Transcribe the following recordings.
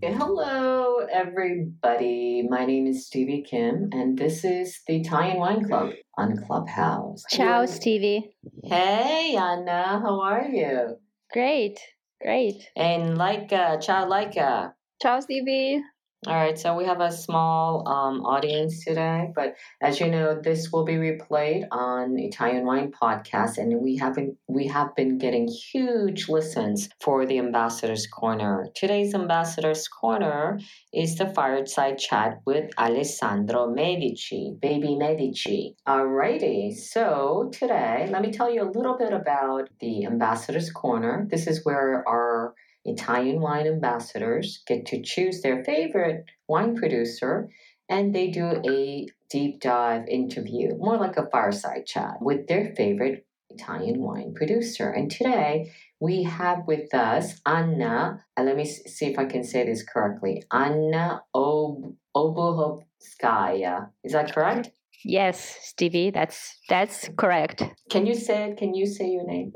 Hello, everybody. My name is Stevie Kim, and this is the Italian Wine Club on Clubhouse. Ciao, Stevie. Hey, Anna. How are you? Great, great. And Laika, ciao, Laika. Ciao, Stevie. All right, so we have a small um, audience today, but as you know, this will be replayed on Italian Wine Podcast, and we have been we have been getting huge listens for the Ambassador's Corner. Today's Ambassador's Corner is the fireside chat with Alessandro Medici, Baby Medici. Alrighty, so today let me tell you a little bit about the Ambassador's Corner. This is where our Italian wine ambassadors get to choose their favorite wine producer and they do a deep dive interview, more like a fireside chat, with their favorite Italian wine producer. And today we have with us Anna, and let me see if I can say this correctly Anna Ob- Obuhovskaya. Is that correct? Yes, Stevie, that's that's correct. Can you say it? Can you say your name?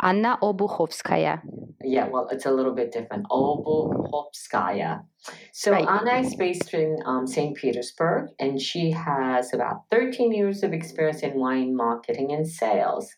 Anna Obuchovskaya. Yeah, well, it's a little bit different. Obuchovskaya. So Right. Anna is based in um, St. Petersburg, and she has about 13 years of experience in wine marketing and sales.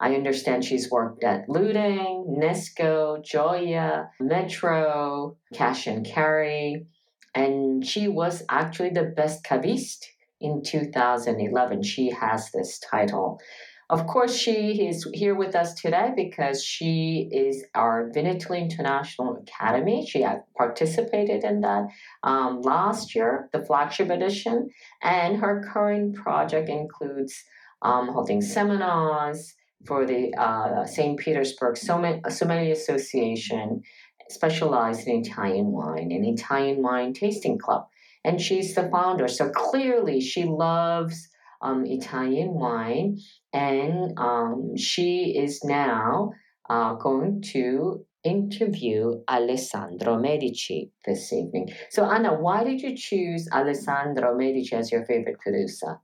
I understand she's worked at Luding, Nesco, Joia, Metro, Cash and Carry, and she was actually the best caviste in 2011. She has this title. Of course, she is here with us today because she is our Vinitaly International Academy. She had participated in that um, last year, the flagship edition, and her current project includes um, holding seminars for the uh, St. Petersburg Sommelier Association, specialized in Italian wine, an Italian Wine Tasting Club. And she's the founder. So clearly, she loves um, Italian wine and um, she is now uh, going to interview Alessandro Medici this evening. So, Anna, why did you choose Alessandro Medici as your favorite producer?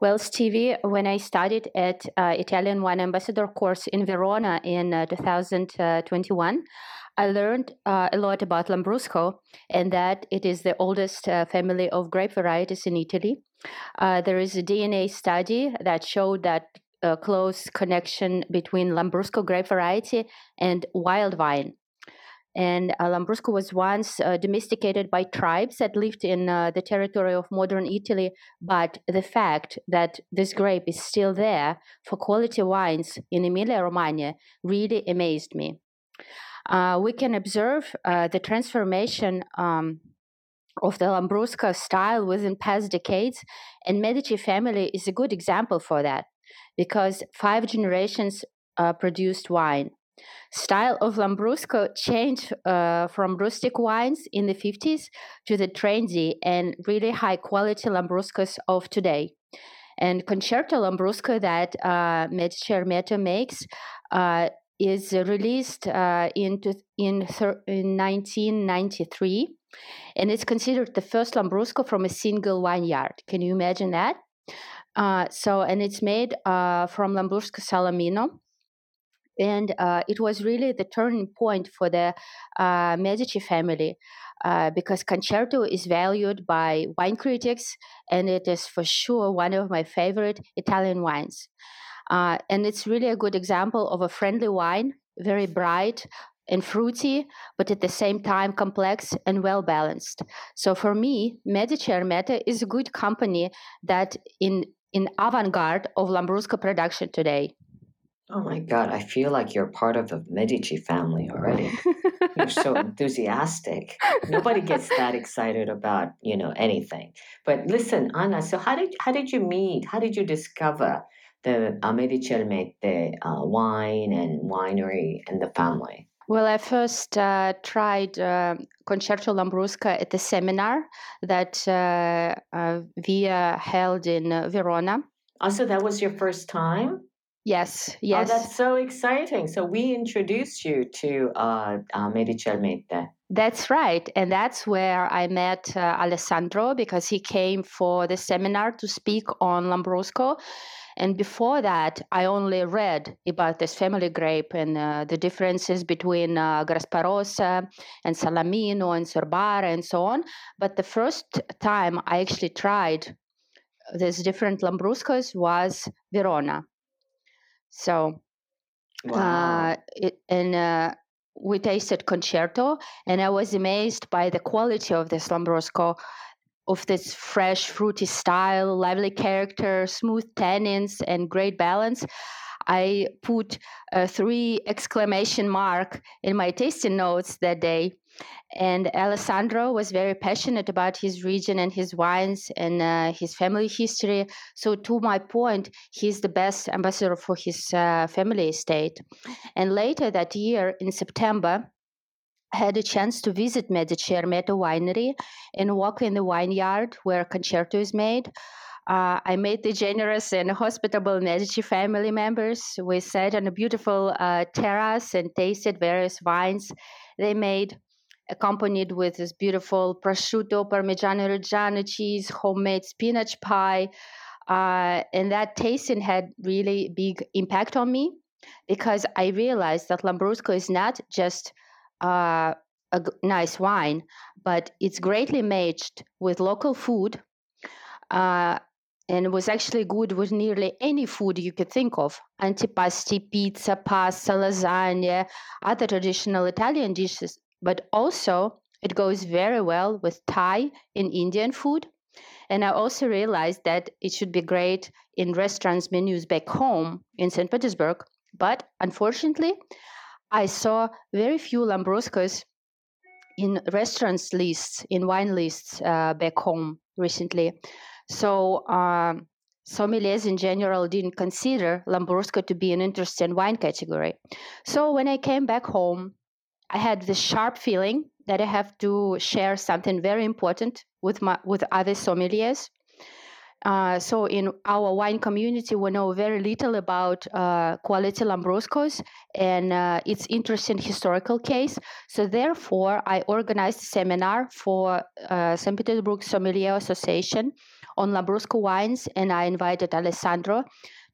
Well, Stevie, when I studied at uh, Italian Wine Ambassador course in Verona in uh, 2021, I learned uh, a lot about Lambrusco and that it is the oldest uh, family of grape varieties in Italy. Uh, there is a DNA study that showed that uh, close connection between Lambrusco grape variety and wild vine. And uh, Lambrusco was once uh, domesticated by tribes that lived in the territory of modern Italy. But the fact that this grape is still there for quality wines in Emilia Romagna really amazed me. Uh, we can observe uh, the transformation um, of the Lambrusco style within past decades, and Medici family is a good example for that because five generations uh, produced wine. Style of Lambrusco changed uh, from rustic wines in the 50s to the trendy and really high quality Lambruscos of today. And Concerto Lambrusco that uh, Medici Ermete makes uh, is released uh, in, in, in 1993 and it's considered the first Lambrusco from a single vineyard. Can you imagine that? Uh, so, and it's made uh, from Lambrusco Salamino. And uh, it was really the turning point for the uh, Medici family uh, because Concerto is valued by wine critics, and it is for sure one of my favorite Italian wines. Uh, and it's really a good example of a friendly wine, very bright and fruity, but at the same time complex and well balanced. So for me, Medici Ermete is a good company that in in avant-garde of Lambrusco production today. Oh my God, I feel like you're part of the Medici family already. you're so enthusiastic. Nobody gets that excited about, you know, anything. But listen, Anna, so how did how did you meet? How did you discover the uh, Medici Ermete uh, wine and winery and the family? Well, I first uh, tried uh, Concerto Lambrusco at the seminar that uh, uh Via held in Verona. Also, that was your first time? Yes, oh, yes. Oh, that's so exciting. So we introduced you to uh, uh, Medici Ermete. That's right. And that's where I met uh, Alessandro because he came for the seminar to speak on Lambrusco. And before that, I only read about this family grape and uh, the differences between uh, Grasparosa and Salamino and Sorbara and so on. But the first time I actually tried these different Lambruscos was Verona. So, wow. uh, it, and uh, we tasted concerto, and I was amazed by the quality of this Lambrusco, of this fresh, fruity style, lively character, smooth tannins, and great balance. I put a three exclamation mark in my tasting notes that day and Alessandro was very passionate about his region and his wines and uh, his family history. So, to my point, he's the best ambassador for his uh, family estate. And later that year, in September, had a chance to visit Medici Ermete winery and walk in the vineyard where Concerto is made. Uh, I met the generous and hospitable Medici family members. We sat on a beautiful uh, terrace and tasted various wines they made accompanied with this beautiful prosciutto, parmigiano reggiano cheese, homemade spinach pie. Uh, and that tasting had really big impact on me because I realized that Lambrusco is not just uh, a g- nice wine, but it's greatly matched with local food. Uh, and was actually good with nearly any food you could think of antipasti, pizza, pasta, lasagna, other traditional Italian dishes but also it goes very well with Thai and Indian food. And I also realized that it should be great in restaurants' menus back home in St. Petersburg. But unfortunately, I saw very few Lambruscos in restaurants lists, in wine lists uh, back home recently. So um, sommeliers in general didn't consider Lambrusco to be an interesting wine category. So when I came back home, I had this sharp feeling that I have to share something very important with my with other sommeliers. Uh, so in our wine community, we know very little about uh, quality Lambruscos and uh, its interesting historical case. So therefore, I organized a seminar for uh, St. Petersburg Sommelier Association on Lambrusco wines, and I invited Alessandro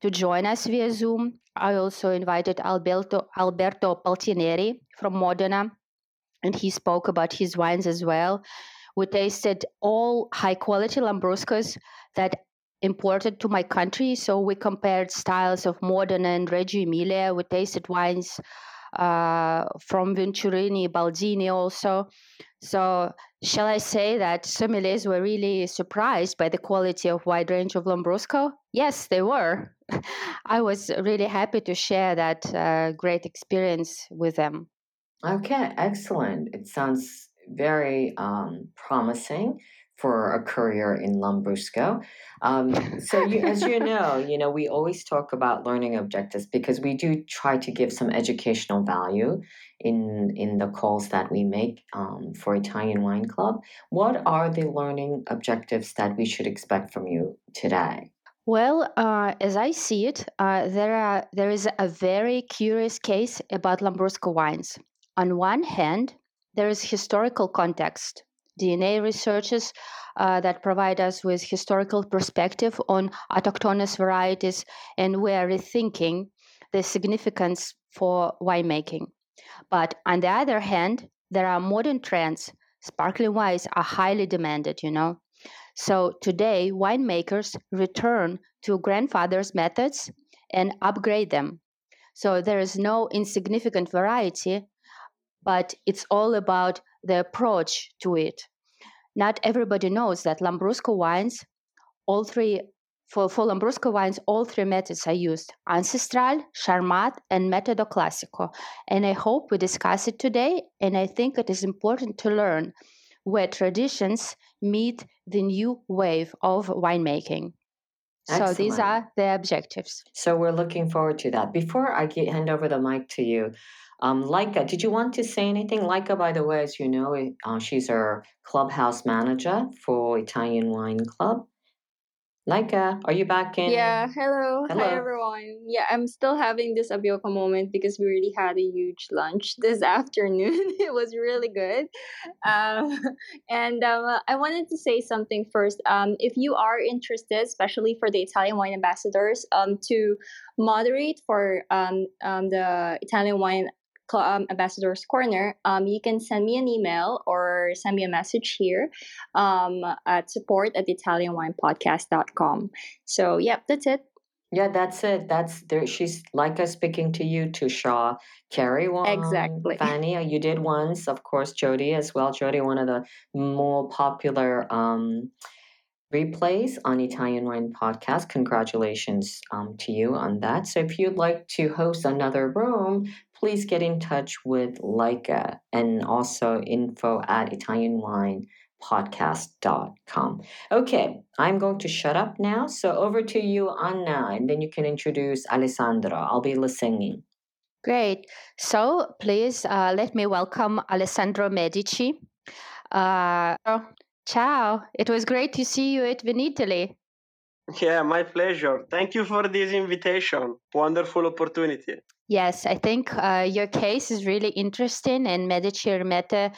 to join us via Zoom. I also invited Alberto, Alberto Paltrinieri from Modena, and he spoke about his wines as well. We tasted all high quality Lambruscos that imported to my country. So we compared styles of Modena and Reggio Emilia. We tasted wines uh, from Venturini, Baldini also. So, shall I say that sommeliers were really surprised by the quality of wide range of Lambrusco? Yes, they were. I was really happy to share that uh, great experience with them. Okay, excellent. It sounds very um, promising for a career in Lambrusco. Um, so, you, as you know, you know we always talk about learning objectives because we do try to give some educational value in in the calls that we make um, for Italian Wine Club. What are the learning objectives that we should expect from you today? Well, uh, as I see it, uh, there are there is a very curious case about Lambrusco wines. On one hand, there is historical context DNA researches uh, that provide us with historical perspective on autochthonous varieties, and we are rethinking the significance for winemaking. But on the other hand, there are modern trends. Sparkling wines are highly demanded, you know. So today, winemakers return to grandfather's methods and upgrade them. So there is no insignificant variety, but it's all about the approach to it. Not everybody knows that Lambrusco wines, all three for, for Lambrusco wines, all three methods are used Ancestral, Charmat, and Metodo Classico. And I hope we discuss it today. And I think it is important to learn where traditions meet the new wave of winemaking. Excellent. So these are the objectives. So we're looking forward to that. Before I get, hand over the mic to you, um, Laika, did you want to say anything? Laika, by the way, as you know, uh, she's our clubhouse manager for Italian Wine Club. Laika, are you back in? Yeah, hello. hello. Hi, everyone. Yeah, I'm still having this abbiocco moment because we really had a huge lunch this afternoon. it was really good. Um, and um, I wanted to say something first. Um, if you are interested, especially for the Italian wine ambassadors, um, to moderate for um, um, the Italian wine um, Ambassador's Corner, um, you can send me an email or send me a message here um, at support at ItalianWinePodcast.com. So, yeah, that's it. Yeah, that's it. That's there. She's like us speaking to you, to Shaw, Carrie one, exactly. Fanny, you did once, of course, Jody as well. Jody, one of the more popular um, replays on Italian Wine Podcast. Congratulations um, to you on that. So, if you'd like to host another room, please get in touch with Laika and also info at ItalianWinePodcast.com. Okay, I'm going to shut up now. So over to you, Anna, and then you can introduce Alessandro. I'll be listening. Great. So please uh, let me welcome Alessandro Medici. Uh, ciao. It was great to see you at Vinitaly. Yeah, my pleasure. Thank you for this invitation. Wonderful opportunity. Yes, I think uh, your case is really interesting, and Medici Ermete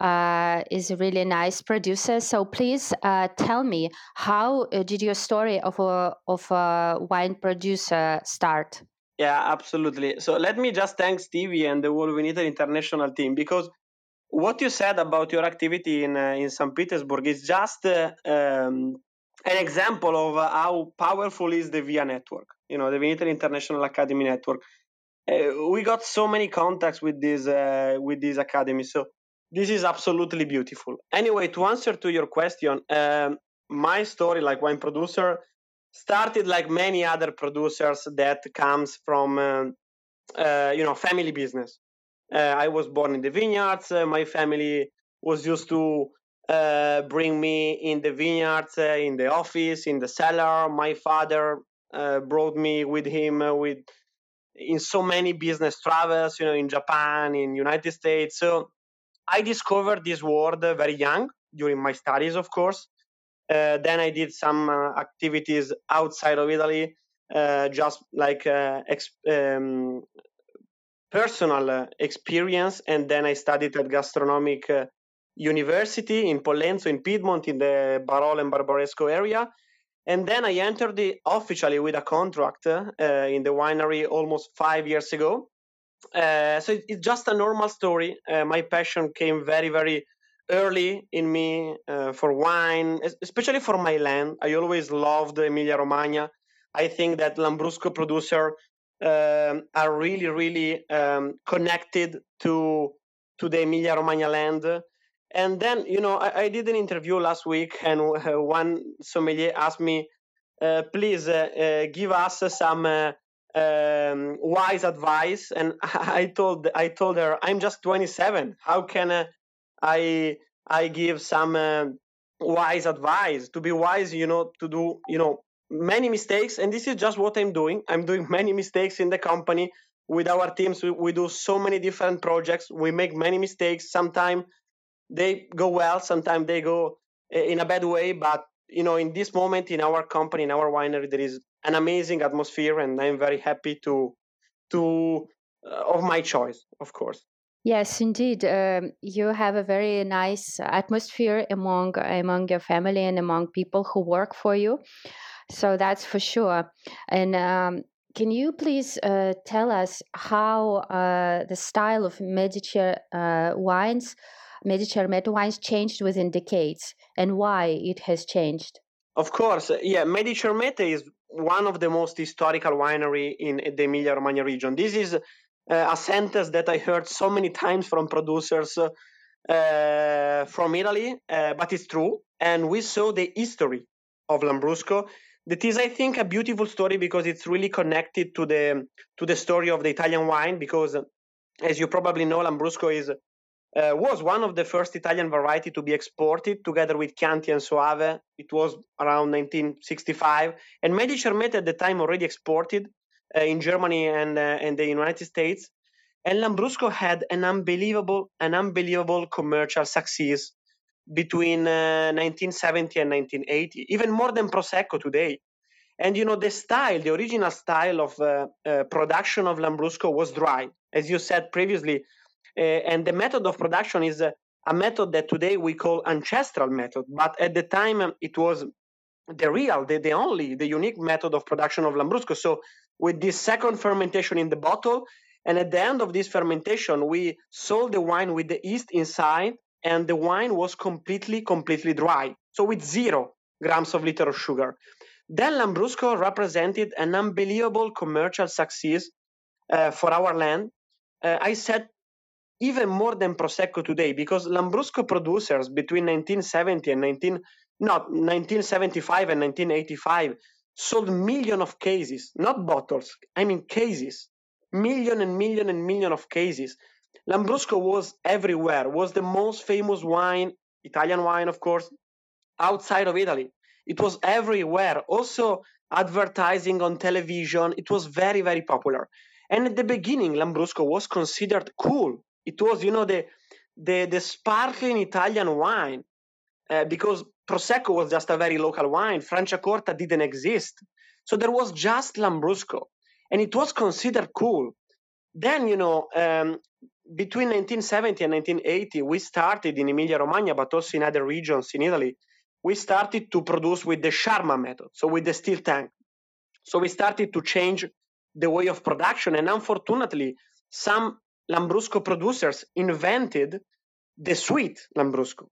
uh, is a really nice producer. So please uh, tell me, how uh, did your story of a of a wine producer start? Yeah, absolutely. So let me just thank Stevie and the whole Vinitaly International team because what you said about your activity in uh, in St. Petersburg is just uh, um, an example of how powerful is the VIA network. You know, the Vinitaly International Academy network uh, we got so many contacts with this uh, with this academy so this is absolutely beautiful anyway to answer to your question um, my story like wine producer started like many other producers that comes from um, uh, you know family business uh, i was born in the vineyards uh, my family was used to uh, bring me in the vineyards in the office in the cellar my father brought me with him with in so many business travels, you know, in Japan, in United States. So I discovered this world very young during my studies, of course. Uh, then I did some uh, activities outside of Italy, uh, just like uh, um, personal uh, experience. And then I studied at gastronomic uh, university in Pollenzo, in Piedmont, in the Barolo and Barbaresco area. And then I entered the, officially with a contract uh, in the winery almost five years ago. Uh, so it, it's just a normal story. Uh, my passion came very, very early in me uh, for wine, especially for my land. I always loved Emilia Romagna. I think that Lambrusco producer um, are really, really um, connected to to the Emilia Romagna land and then, you know, I, I did an interview last week, and uh, one sommelier asked me, uh, please uh, uh give us some uh, um, wise advice. And I told I told her, I'm just 27. How can uh, I I give some wise advice? To be wise, you know, to do you know many mistakes, and this is just what I'm doing. I'm doing many mistakes in the company with our teams. We, we do so many different projects. We make many mistakes. Sometimes they go well. Sometimes they go eh, in a bad way but you know in this moment in our company in our winery there is an amazing atmosphere and i'm very happy to to uh, of my choice of course. Yes indeed um, you have a very nice atmosphere among among your family and among people who work for you. So that's for sure. And um, can you please uh, tell us how uh, the style of Medici uh, wines Ermete wines changed within decades and why it has changed? Of course, yeah. Ermete is one of the most historical winery in the Emilia-Romagna region. This is uh, a sentence that I heard so many times from producers uh, from Italy, uh, but it's true. And we saw the history of Lambrusco. that is, I think, a beautiful story because it's really connected to the to the story of the Italian wine. Because, as you probably know, Lambrusco is uh, was one of the first Italian variety to be exported together with Chianti and Soave. It was around 1965, and Medici Ermete at the time already exported uh, in Germany and uh, the United States. And Lambrusco had an unbelievable, an unbelievable commercial success between 1970 uh, and 1980, even more than Prosecco today. And you know the style, the original style of uh, uh, production of Lambrusco was dry, as you said previously, and the method of production is a method that today we call ancestral method, but at the time um, it was the real, the, the only, the unique method of production of Lambrusco. So with this second fermentation in the bottle, and at the end of this fermentation, we sold the wine with the yeast inside and the wine was completely, completely dry. So with zero grams of liter of sugar. Then Lambrusco represented an unbelievable commercial success uh, for our land. Uh, I said even more than Prosecco today because Lambrusco producers between 1970 and 19, not 1975 and 1985 sold million of cases, not bottles, I mean cases, million and million and million of cases. Lambrusco was everywhere, was the most famous wine, Italian wine, of course, outside of Italy. It was everywhere. Also, advertising on television. It was very, very popular. And at the beginning, Lambrusco was considered cool. It was, you know, the the, the sparkling Italian wine uh, because Prosecco was just a very local wine. Franciacorta didn't exist. So there was just Lambrusco. And it was considered cool. Then, you know, um, between 1970 and 1980, we started in Emilia Romagna, but also in other regions in Italy, we started to produce with the Charmat method, so with the steel tank. So we started to change the way of production. And unfortunately, some Lambrusco producers invented the sweet Lambrusco,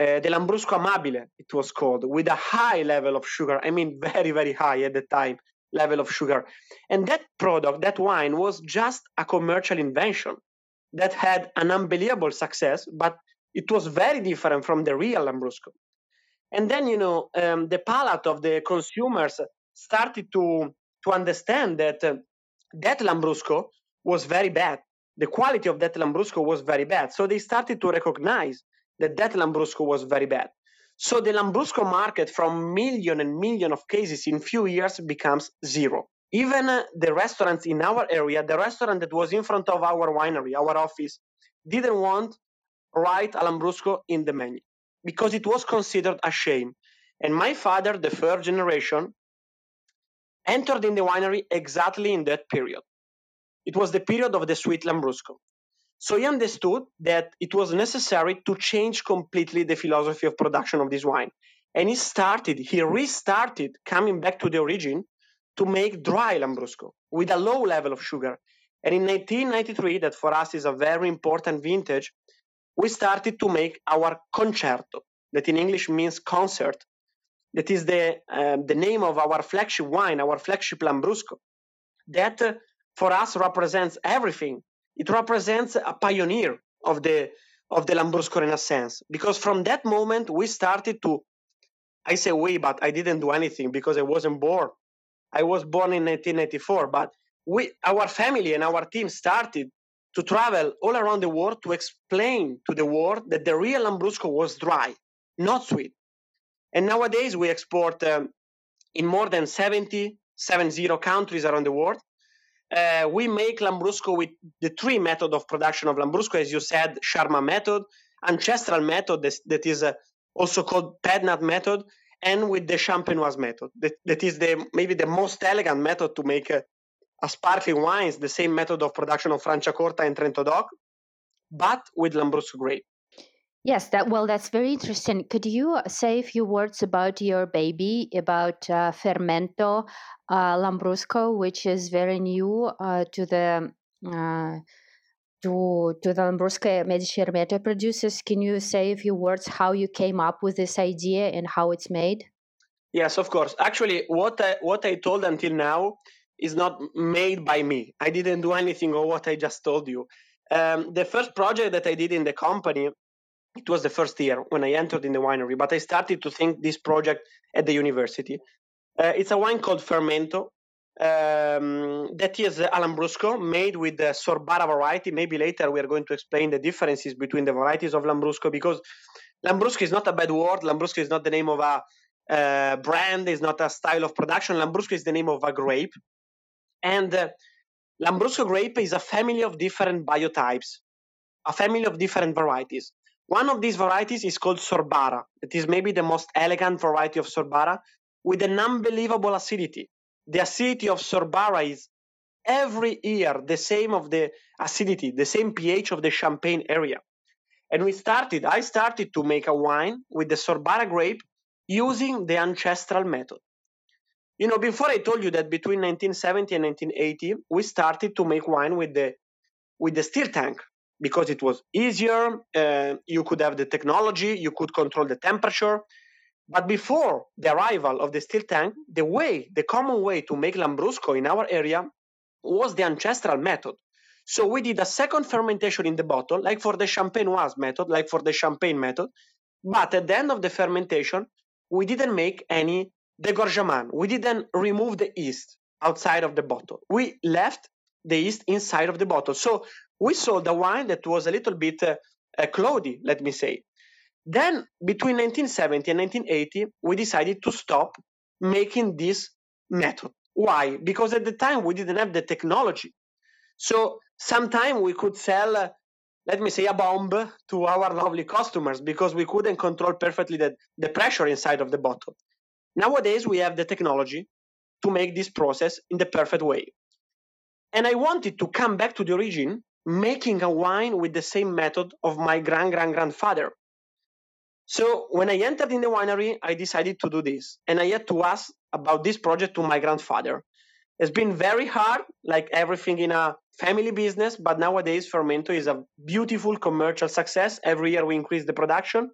uh, the Lambrusco Amabile, it was called, with a high level of sugar. I mean, very, very high at the time level of sugar. And that product, that wine, was just a commercial invention that had an unbelievable success, but it was very different from the real Lambrusco. And then, you know, um, the palate of the consumers started to to understand that uh, that Lambrusco was very bad. The quality of that Lambrusco was very bad. So they started to recognize that that Lambrusco was very bad. So the Lambrusco market from million and million of cases in few years becomes zero. Even uh, the restaurants in our area, the restaurant that was in front of our winery, our office, didn't want write a Lambrusco in the menu because it was considered a shame. And my father, the third generation, entered in the winery exactly in that period. It was the period of the sweet Lambrusco. So he understood that it was necessary to change completely the philosophy of production of this wine. And he started, he restarted coming back to the origin to make dry Lambrusco with a low level of sugar. And in 1993, that for us is a very important vintage, we started to make our concerto, that in English means concert. That is the, uh, the name of our flagship wine, our flagship Lambrusco. That uh, for us represents everything. It represents a pioneer of the of the Lambrusco Renaissance because from that moment we started to I say we but I didn't do anything because I wasn't born. I was born in 1994 but we our family and our team started to travel all around the world to explain to the world that the real Lambrusco was dry not sweet. And nowadays we export um, in more than 70 70 countries around the world uh, we make Lambrusco with the three method of production of Lambrusco, as you said, Charmat method, ancestral method that, that is uh, also called Pet-Nat method, and with the Champenoise method. That, that is the maybe the most elegant method to make a, a sparkling wines, the same method of production of Franciacorta and Trento DOC, but with Lambrusco grape. Yes, that well, that's very interesting. Could you say a few words about your baby, about uh, Fermento uh, Lambrusco, which is very new uh, to the uh, to to the Lambrusco Medici Ermete producers? Can you say a few words how you came up with this idea and how it's made? Yes, of course. Actually, what I, what I told until now is not made by me. I didn't do anything of what I just told you. Um, the first project that I did in the company it was the first year when I entered in the winery, but I started to think this project at the university. Uh, it's a wine called Fermento. Um, that is uh, Lambrusco made with the Sorbara variety. Maybe later we are going to explain the differences between the varieties of Lambrusco because Lambrusco is not a bad word. Lambrusco is not the name of a uh, brand, is not a style of production. Lambrusco is the name of a grape. And uh, Lambrusco grape is a family of different biotypes, a family of different varieties. One of these varieties is called Sorbara. It is maybe the most elegant variety of Sorbara with an unbelievable acidity. The acidity of Sorbara is every year the same of the acidity, the same pH of the Champagne area. And we started, I started to make a wine with the Sorbara grape using the ancestral method. You know, before I told you that between 1970 and 1980, we started to make wine with the with the still tank because it was easier. Uh, you could have the technology, you could control the temperature. But before the arrival of the steel tank, the way, the common way to make Lambrusco in our area was the ancestral method. So we did a second fermentation in the bottle, like for the champenoise method, like for the champagne method. But at the end of the fermentation, we didn't make any degorgement. We didn't remove the yeast outside of the bottle. We left the yeast inside of the bottle. So we sold a wine that was a little bit uh, uh, cloudy, let me say. Then between 1970 and 1980, we decided to stop making this method. Why? Because at the time we didn't have the technology. So sometimes we could sell, uh, let me say, a bomb to our lovely customers because we couldn't control perfectly the, the pressure inside of the bottle. Nowadays, we have the technology to make this process in the perfect way. And I wanted to come back to the origin, making a wine with the same method of my grand grand grandfather. So when I entered in the winery, I decided to do this. And I had to ask about this project to my grandfather. It's been very hard, like everything in a family business, but nowadays Fermento is a beautiful commercial success. Every year we increase the production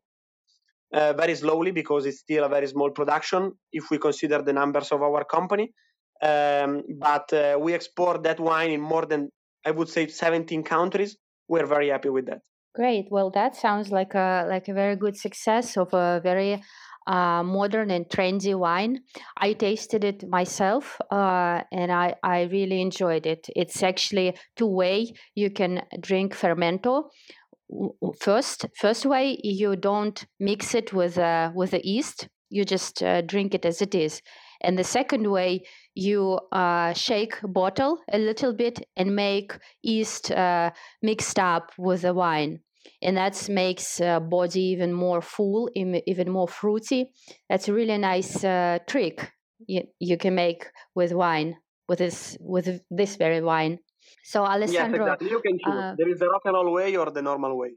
uh, very slowly because it's still a very small production if we consider the numbers of our company. Um, but uh, we export that wine in more than, I would say, 17 countries. We're very happy with that. Great. Well, that sounds like a like a very good success of a very uh, modern and trendy wine. I tasted it myself, uh, and I I really enjoyed it. It's actually two way you can drink fermento first first way you don't mix it with uh, with the yeast you just uh, drink it as it is and the second way you uh, shake bottle a little bit and make yeast uh, mixed up with the wine and that makes uh, body even more full even more fruity that's a really nice uh, trick you, you can make with wine with this with this very wine so Alessandro, yes, exactly. You can choose. Uh, there is the rock and roll way or the normal way.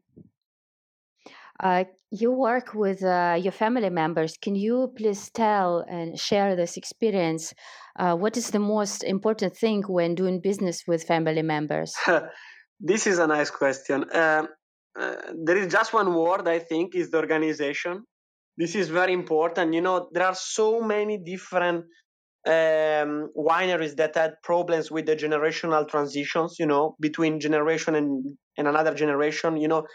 Uh, you work with uh, your family members. Can you please tell and share this experience? Uh, what is the most important thing when doing business with family members? this is a nice question. Um, uh, there is just one word I think is the organization. This is very important. You know, there are so many different um, wineries that had problems with the generational transitions, you know, between generation and, and another generation. You know,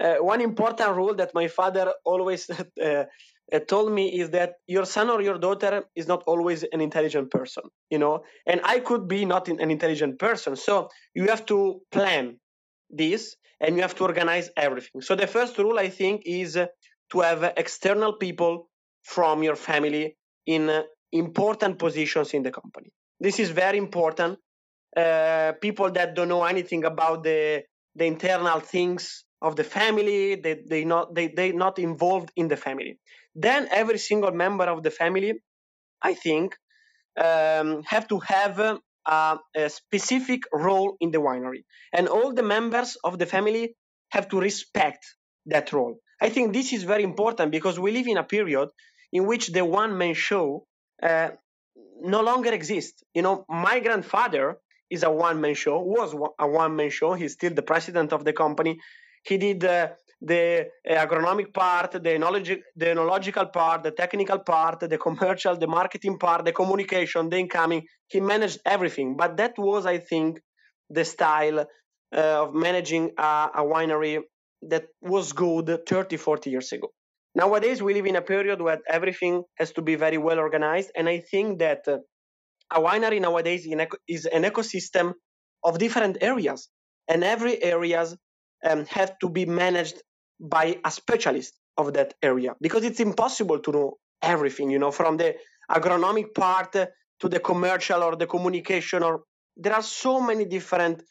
one important rule that my father always uh, uh, told me is that your son or your daughter is not always an intelligent person, you know, and I could be not an intelligent person. So you have to plan this and you have to organize everything. So the first rule, I think, is to have external people from your family in important positions in the company. This is very important. Uh, people that don't know anything about the the internal things of the family, they they not they they not involved in the family. Then every single member of the family, I think, um, have to have a, a specific role in the winery, and all the members of the family have to respect that role. I think this is very important because we live in a period in which the one man show uh, no longer exists You know, my grandfather is a one man show, was a one man show. He's still the president of the company. He did uh, the agronomic part, the knowledge, the enological part, the technical part, the commercial, the marketing part, the communication, the incoming. He managed everything. But that was, I think, the style uh, of managing a, a winery that was good 30, 40 years ago. nowadays we live in a period where everything has to be very well organized and i think that uh, a winery nowadays is an ecosystem of different areas and every areas um, have to be managed by a specialist of that area. Because it's impossible to know everything you know from the agronomic part to the commercial or the communication or there are so many different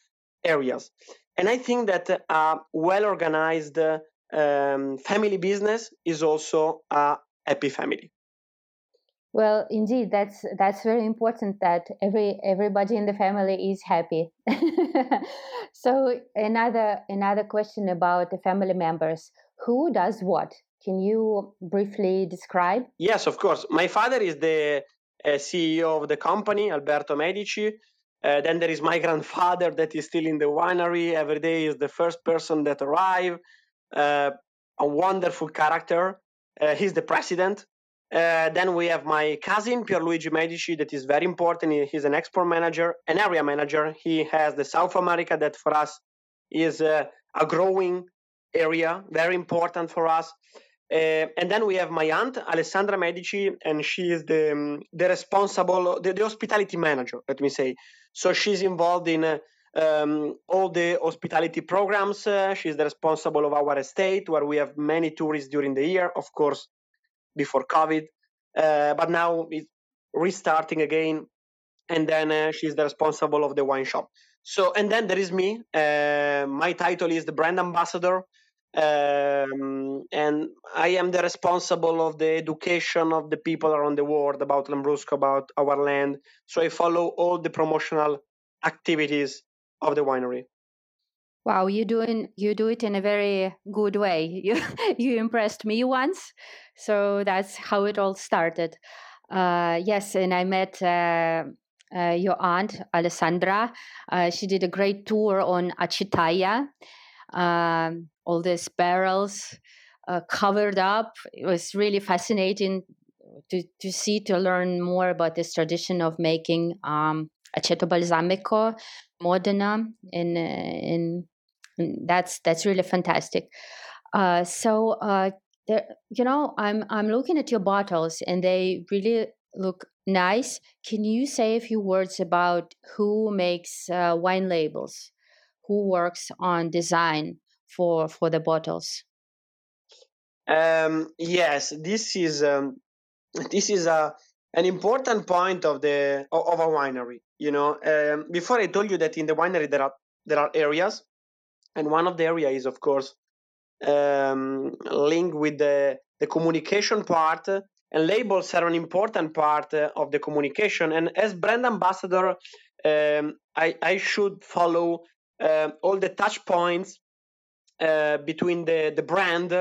areas. And i think that a well organized um, family business is also a happy family well, indeed, that's that's very important that every everybody in the family is happy. so another another question about the family members: who does what? Can you briefly describe? Yes, of course. My father is the uh, CEO of the company, Alberto Medici. Uh, then there is my grandfather that is still in the winery. Every day is the first person that arrive. Uh, a wonderful character. Uh, he's the president uh, then we have my cousin Pierluigi Medici, that is very important. He's an export manager, an area manager. He has the South America that for us is uh, a growing area, very important for us. Uh, and then we have my aunt Alessandra Medici, and she is the um, the responsible, the, the, hospitality manager. Let me say. So she's involved in uh, um, all the hospitality programs. Uh, she's the responsible of our estate, where we have many tourists during the year. Of course, before COVID, uh, but now it's restarting again. And then uh, she's the responsible of the wine shop. So, and then there is me. Uh, my title is the brand ambassador. Um, and I am the responsible of the education of the people around the world about Lambrusco, about our land. So I follow all the promotional activities of the winery. Wow, you doing you do it in a very good way. You you impressed me once, so that's how it all started. Uh, yes, and I met uh, uh, your aunt Alessandra. Uh, she did a great tour on Acetaia, um, all these barrels uh, covered up. It was really fascinating to to see to learn more about this tradition of making um, aceto balsamico Modena in in that's that's really fantastic. Uh, so uh, there, you know, I'm I'm looking at your bottles and they really look nice. Can you say a few words about who makes uh, wine labels, who works on design for for the bottles? Um, yes, this is um, this is a an important point of the of a winery. You know, um, before I told you that in the winery there are there are areas and one of the area is of course um, linked with the, the communication part and labels are an important part of the communication. And as brand ambassador um, I, I, should follow uh, all the touch points uh, between the, the brand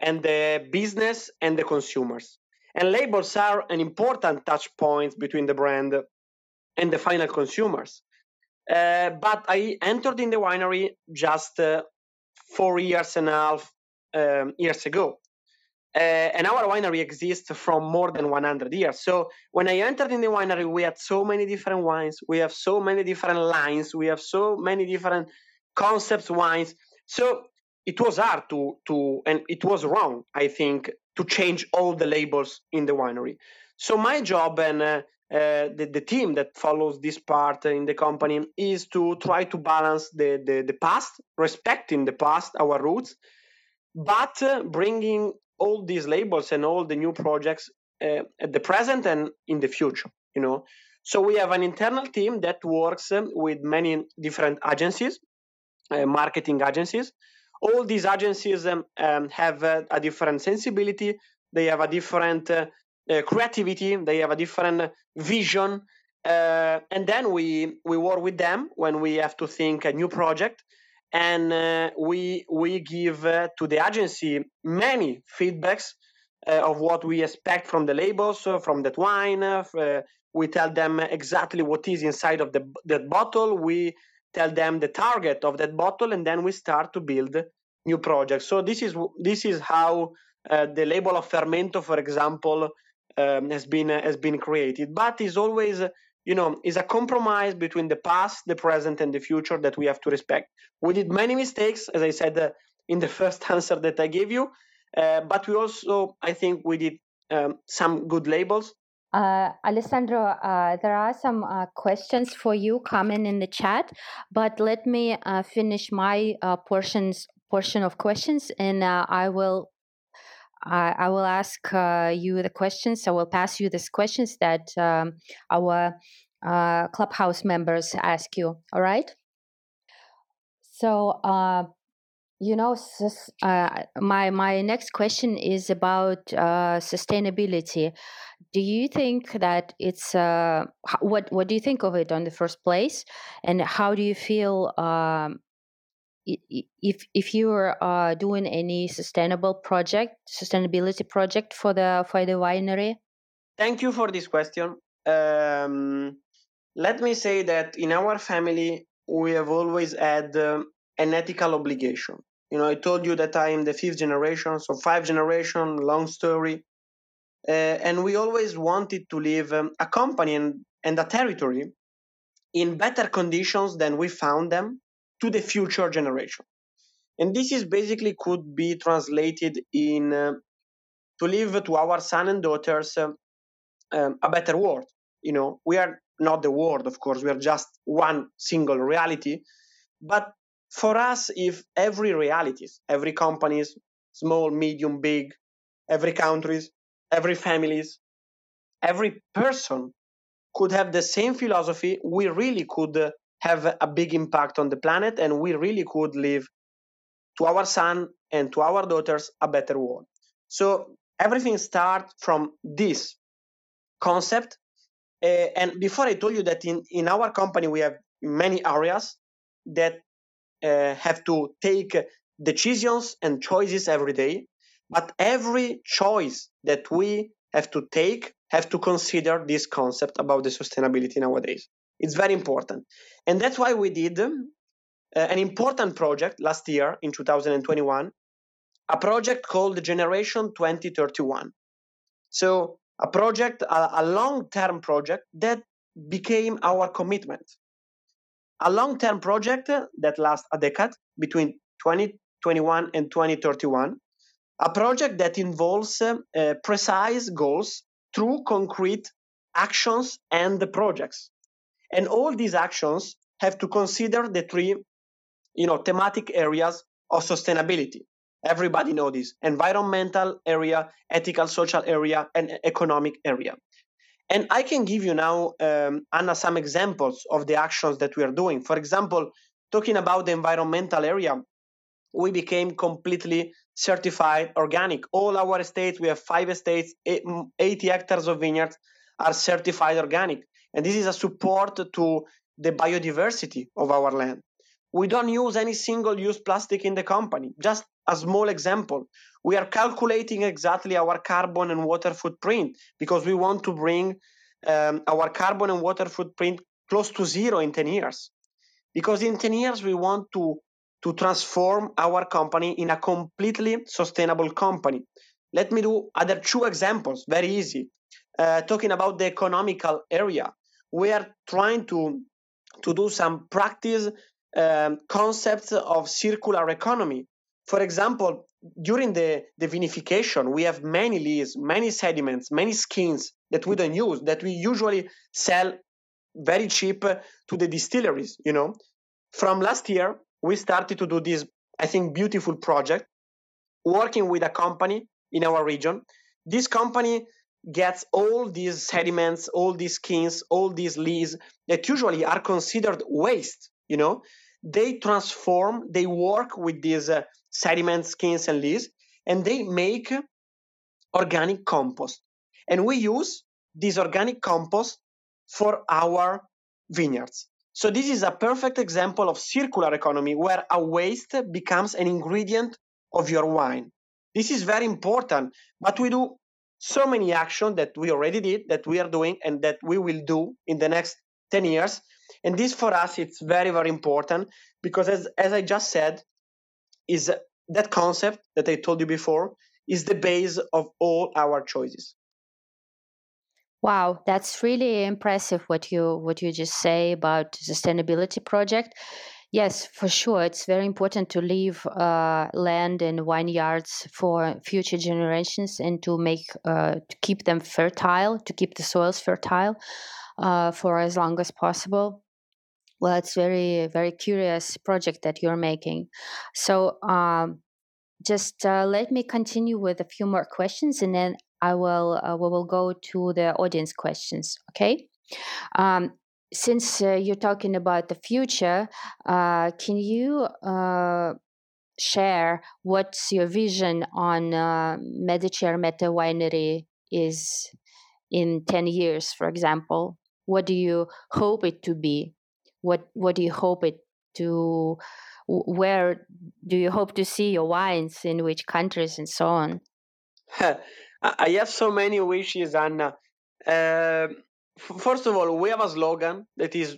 and the business and the consumers. And labels are an important touch point between the brand and the final consumers uh, but I entered in the winery just uh, four years and a half um, years ago. Uh, and our winery exists from more than 100 years. So when I entered in the winery, we had so many different wines. We have so many different lines. We have so many different concepts wines. So it was hard to to and it was wrong, I think, to change all the labels in the winery. So my job and uh, the, the team that follows this part in the company is to try to balance the, the, the past, respecting the past, our roots, but uh, bringing all these labels and all the new projects uh, at the present and in the future, you know. So we have an internal team that works um, with many different agencies, uh, marketing agencies. All these agencies um, um, have a different sensibility. They have a different uh, uh, creativity they have a different vision uh, and then we we work with them when we have to think a new project and uh, we we give uh, to the agency many feedbacks uh, of what we expect from the labels uh, from that wine we tell them exactly what is inside of the that bottle we tell them the target of that bottle and then we start to build new projects. So this is this is how the label of fermento for example um, has been uh, has been created. But is always uh, you know is a compromise between the past the present and the future that we have to respect. We did many mistakes as i said uh, in the first answer that i gave you. Uh, but we also, I think, we did um, some good labels. Uh, Alessandro, uh, there are some uh, questions for you coming in the chat, but let me uh, finish my portions portion of questions, and I will I will ask you the questions. I will pass you these questions that um, our clubhouse members ask you. All right. So you know, uh, my my next question is about uh, sustainability. Do you think that it's uh, what what do you think of it on the first place, and how do you feel um, if if you are uh, doing any sustainable project, sustainability project for the for the winery? Thank you for this question. Um, let me say that in our family we have always had um, an ethical obligation you know, I told you that I am the fifth generation, so five generation, long story. Uh, and we always wanted to leave um, a company and, and a territory in better conditions than we found them to the future generation. And this is basically could be translated in uh, to leave to our son and daughters uh, um, a better world. You know, we are not the world, of course, we are just one single reality, but for us if every realities every companies small medium big every countries every families every person could have the same philosophy we really could uh, have a big impact on the planet and we really could leave to our son and to our daughters a better world. So everything starts from this concept uh, and before i told you that in, in our company we have many areas that uh, have to take decisions and choices every day but every choice that we have to take have to consider this concept about the sustainability nowadays it's very important. And that's why we did uh, an important project last year in 2021 a project called generation 2031 so a project a, a long-term project that became our commitment. A long-term project that lasts a decade between 2021 and 2031 a project that involves uh, precise goals through concrete actions and projects and all these actions have to consider the three you know thematic areas of sustainability everybody knows this environmental area ethical social area and economic area and I can give you now, um, Anna, some examples of the actions that we are doing. For example, talking about the environmental area, we became completely certified organic. All our estates, we have five estates, 80 hectares of vineyards are certified organic. And this is a support to the biodiversity of our land. We don't use any single use plastic in the company. Just a small example. We are calculating exactly our carbon and water footprint because we want to bring um, our carbon and water footprint close to zero in 10 years. Because in 10 years we want to to transform our company in a completely sustainable company. Let me do other two examples very easy. Uh, talking about the economical area we are trying to to do some practice um, concepts of circular economy for example during the, the vinification, we have many leaves, many sediments, many skins that we don't use, that we usually sell very cheap to the distilleries, you know. From last year, we started to do this, I think, beautiful project, working with a company in our region. This company gets all these sediments, all these skins, all these leaves that usually are considered waste, you know. They transform, they work with these uh, skins, and leaves, and they make organic compost. And we use this organic compost for our vineyards. So this is a perfect example of circular economy where a waste becomes an ingredient of your wine. This is very important, but we do so many actions that we already did, that we are doing, and that we will do in the next 10 years. And this for us, it's very, very important because as, as I just said, is that concept that I told you before is the base of all our choices. Wow, that's really impressive what you what you just say about sustainability project. Yes, for sure. It's very important to leave uh, land and vineyards for future generations and to make uh, to keep them fertile, to keep the soils fertile uh, for as long as possible. Well, it's very very curious project that you're making. So, um, just uh, let me continue with a few more questions, and then I will uh, we will go to the audience questions. Okay. Um, since uh, you're talking about the future, uh, can you uh, share what's your vision on uh, Medici Ermete Winery is in 10 years, for example? What do you hope it to be? What What do you hope it to? Where do you hope to see your wines? In which countries and so on? I have so many wishes, Anna. Uh, first of all, we have a slogan that is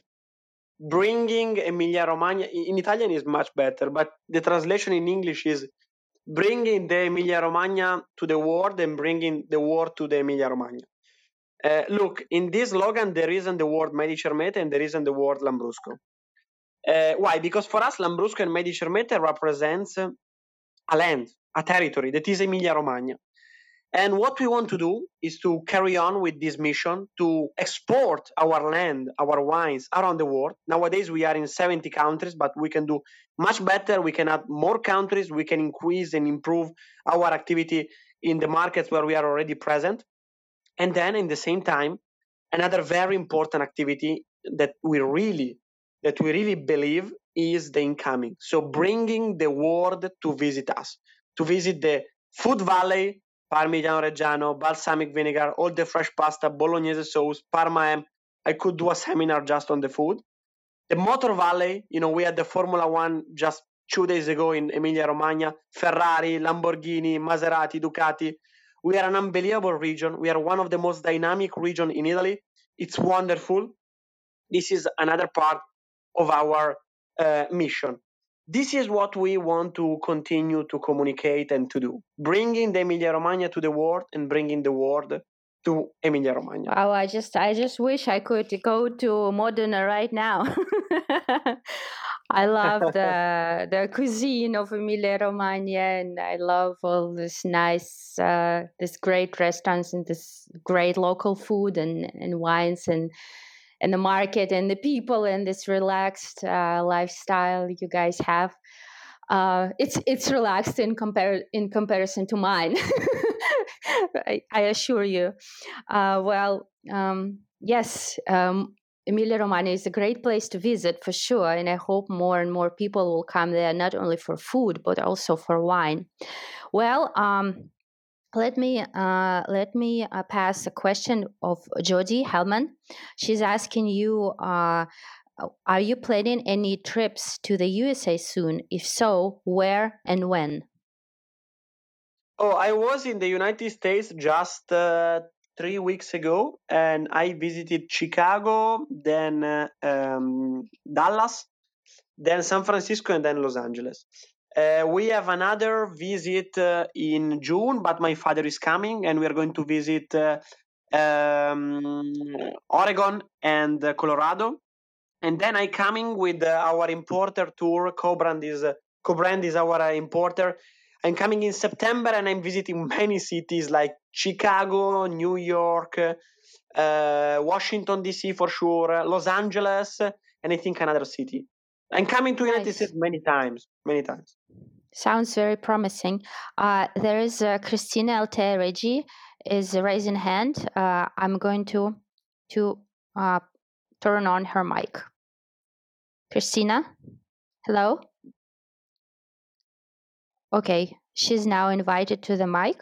bringing Emilia Romagna. In Italian is much better, but the translation in English is bringing the Emilia Romagna to the world and bringing the world to the Emilia Romagna. Uh, look, in this slogan, there isn't the word Medici Ermete and there isn't the word Lambrusco. Uh, why? Because for us, Lambrusco and Medici Ermete represents a land, a territory that is Emilia Romagna. And what we want to do is to carry on with this mission to export our land, our wines around the world. Nowadays, we are in 70 countries, but we can do much better. We can add more countries. We can increase and improve our activity in the markets where we are already present. And then, in the same time, another very important activity that we really that we really believe is the incoming. So bringing the world to visit us, to visit the food valley Parmigiano Reggiano, balsamic vinegar, all the fresh pasta, bolognese sauce, Parma ham. I could do a seminar just on the food. The Motor Valley, you know, we had the Formula One just two days ago in Emilia Romagna. Ferrari, Lamborghini, Maserati, Ducati. We are an unbelievable region. We are one of the most dynamic region in Italy. It's wonderful. This is another part of our uh, mission this is what we want to continue to communicate and to do. Bringing the emilia romagna to the world and bringing the world to emilia romagna wow i just i just wish i could go to modena right now. I love the the cuisine of emilia romagna and i love all this nice uh, this great restaurants and this great local food and and wines and and the market and the people and this relaxed uh, lifestyle you guys have. Uh, it's it's relaxed in compare in comparison to mine. I, I, assure you. Uh, well, um, yes, um, Emilia Romagna is a great place to visit for sure, and I hope more and more people will come there not only for food but also for wine. Well, um, let me uh, let me uh, pass a question of Jody Hellman. She's asking you, uh, are you planning any trips to the USA soon? If so, where and when? Oh, I was in the United States just uh, three weeks ago, and I visited Chicago, then uh, um, Dallas, then San Francisco, and then Los Angeles. Uh, we have another visit uh, in June, but my father is coming, and we are going to visit uh, um, Oregon and uh, Colorado. And then I coming with uh, our importer tour. Kobrand is uh, Kobrand is our importer. I'm coming in September, and I'm visiting many cities like Chicago, New York, Washington D.C. for sure, Los Angeles, and I think another city. I'm coming to nice. United States many times, many times. Sounds very promising. Uh, there is uh, Christina Altea Regi is raising hand. Uh, I'm going to to uh, turn on her mic. Christina, hello. Okay, she's now invited to the mic.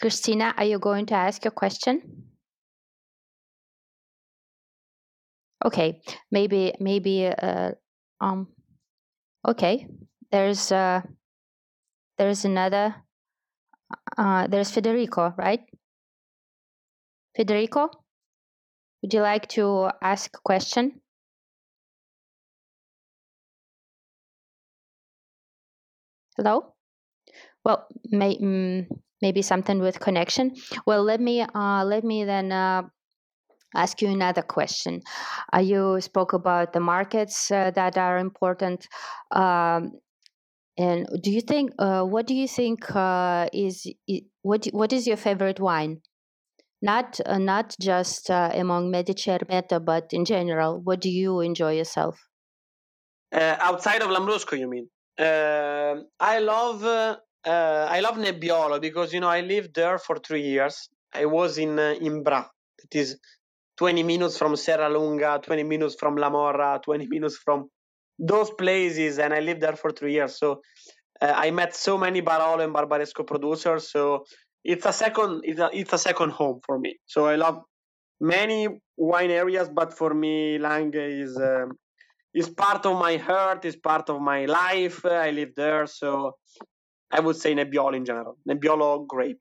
Christina, are you going to ask your question? Okay, maybe maybe uh, um Okay, there's uh, there's another. Uh, there's Federico, right? Federico, would you like to ask a question? Hello. Well, may, mm, maybe something with connection. Well, let me uh, let me then uh, ask you another question. Uh, you spoke about the markets uh, that are important. Um, and do you think, uh, what do you think uh, is, what, what is your favorite wine? Not, uh, not just uh, among Medici Ermete, but in general, what do you enjoy yourself? outside of Lambrusco, you mean? I love I love Nebbiolo because you know I lived there for three years. I was in in Bra, that is 20 minutes from Serralunga, 20 minutes from La Morra, 20 minutes from those places, and I lived there for three years. So uh, I met so many Barolo and Barbaresco producers. So it's a second, it's a, it's a second home for me. So I love many wine areas, but for me, Langhe is um, is part of my heart, is part of my life. I live there, so I would say Nebbiolo in general, Nebbiolo grape.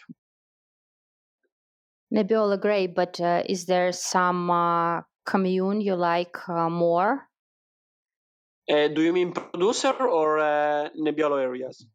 Nebbiolo great, but uh, is there some uh, commune you like uh, more? Uh, do you mean producer or uh, Nebbiolo areas?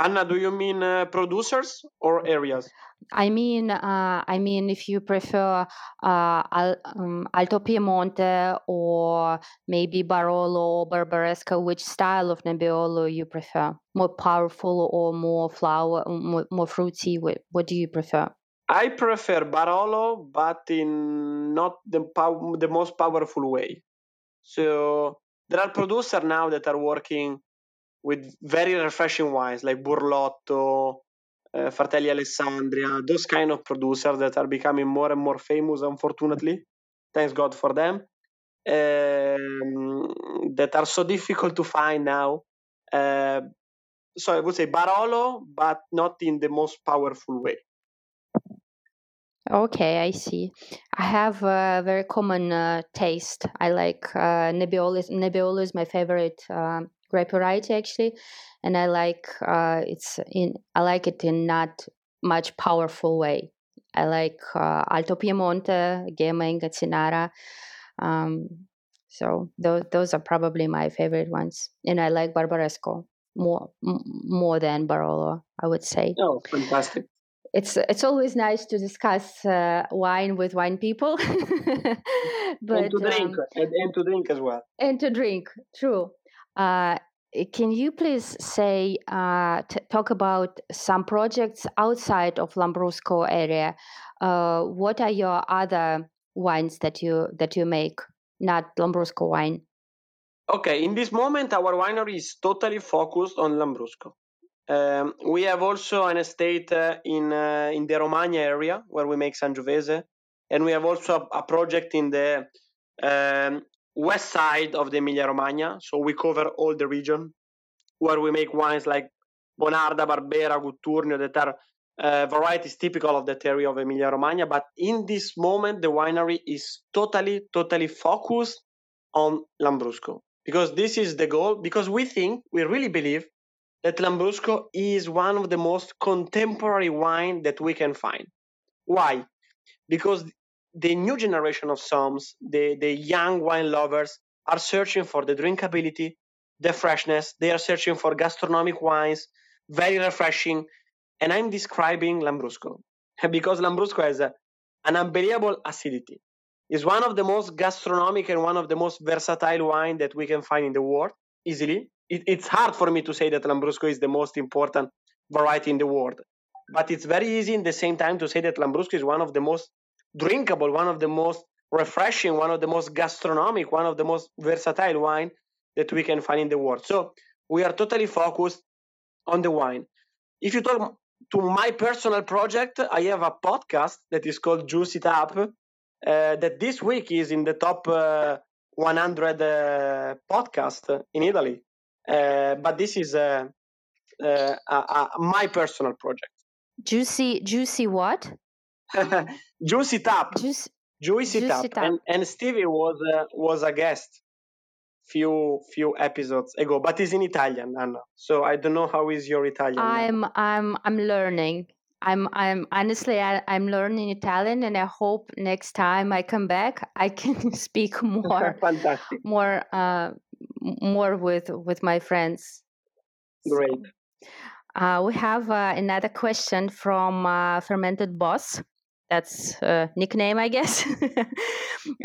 Anna, do you mean uh, producers or areas? I mean, uh, I mean, if you prefer uh, Al, um, Alto Piemonte or maybe Barolo or Barbaresco, which style of Nebbiolo you prefer? More powerful or more flower, more, more fruity? What, what do you prefer? I prefer Barolo, but in not the pow- the most powerful way. So there are producers now that are working with very refreshing wines like Burlotto, uh, Fratelli Alessandria, those kind of producers that are becoming more and more famous, unfortunately. Thanks God for them. Um, that are so difficult to find now. Uh, so I would say Barolo, but not in the most powerful way. Okay, I see. I have a very common uh, taste. I like uh, Nebbiolo. Nebbiolo is my favorite uh, grape variety actually, and I like uh, it's in I like it in not much powerful way. I like uh, Alto Piemonte, Ghemme and Gattinara. Um, so those those are probably my favorite ones, and I like Barbaresco more m- more than Barolo. I would say. Oh, fantastic! It's it's always nice to discuss uh, wine with wine people, but and to drink um, and, and, to drink as well. And to drink, true. Uh, Eh, can you please say uh, t- talk about some projects outside of Lambrusco area? Uh, what are your other wines that you that you make, not Lambrusco wine? Okay, in this moment, our winery is totally focused on Lambrusco. Um, we have also an estate uh, in uh, in the Romagna area where we make Sangiovese, and we have also a, a project in the um, west side of the Emilia Romagna. So we cover all the region where we make wines like Bonarda, Barbera, Gutturnio that are uh, varieties typical of that area of Emilia Romagna. But in this moment, the winery is totally, totally focused on Lambrusco because this is the goal. Because we think, we really believe that Lambrusco is one of the most contemporary wine that we can find. Why? Because the new generation of Soms, the, the young wine lovers, are searching for the drinkability, the freshness. They are searching for gastronomic wines, very refreshing. And I'm describing Lambrusco because Lambrusco has a, an unbelievable acidity. It's one of the most gastronomic and one of the most versatile wine that we can find in the world easily. It, it's hard for me to say that Lambrusco is the most important variety in the world, but it's very easy in the same time to say that Lambrusco is one of the most drinkable, one of the most refreshing, one of the most gastronomic, one of the most versatile wine that we can find in the world. So we are totally focused on the wine. If you talk to my personal project, I have a podcast that is called Juice It Up, uh, that this week is in the top uh, 100 uh, podcast in Italy. Uh, but this is uh, uh, my personal project. Juicy, juicy what? Juice It Up. Juice, Juice It Up. And, and Stevie was was a guest few few episodes ago, but it's in Italian, Anna. So I don't know how is your Italian. I'm now. I'm I'm learning. I'm I'm honestly I, am learning Italian, and I hope next time I come back I can speak more more uh, more with with my friends. Great. Uh, we have uh, another question from uh, Fermented Boss. That's a nickname, I guess.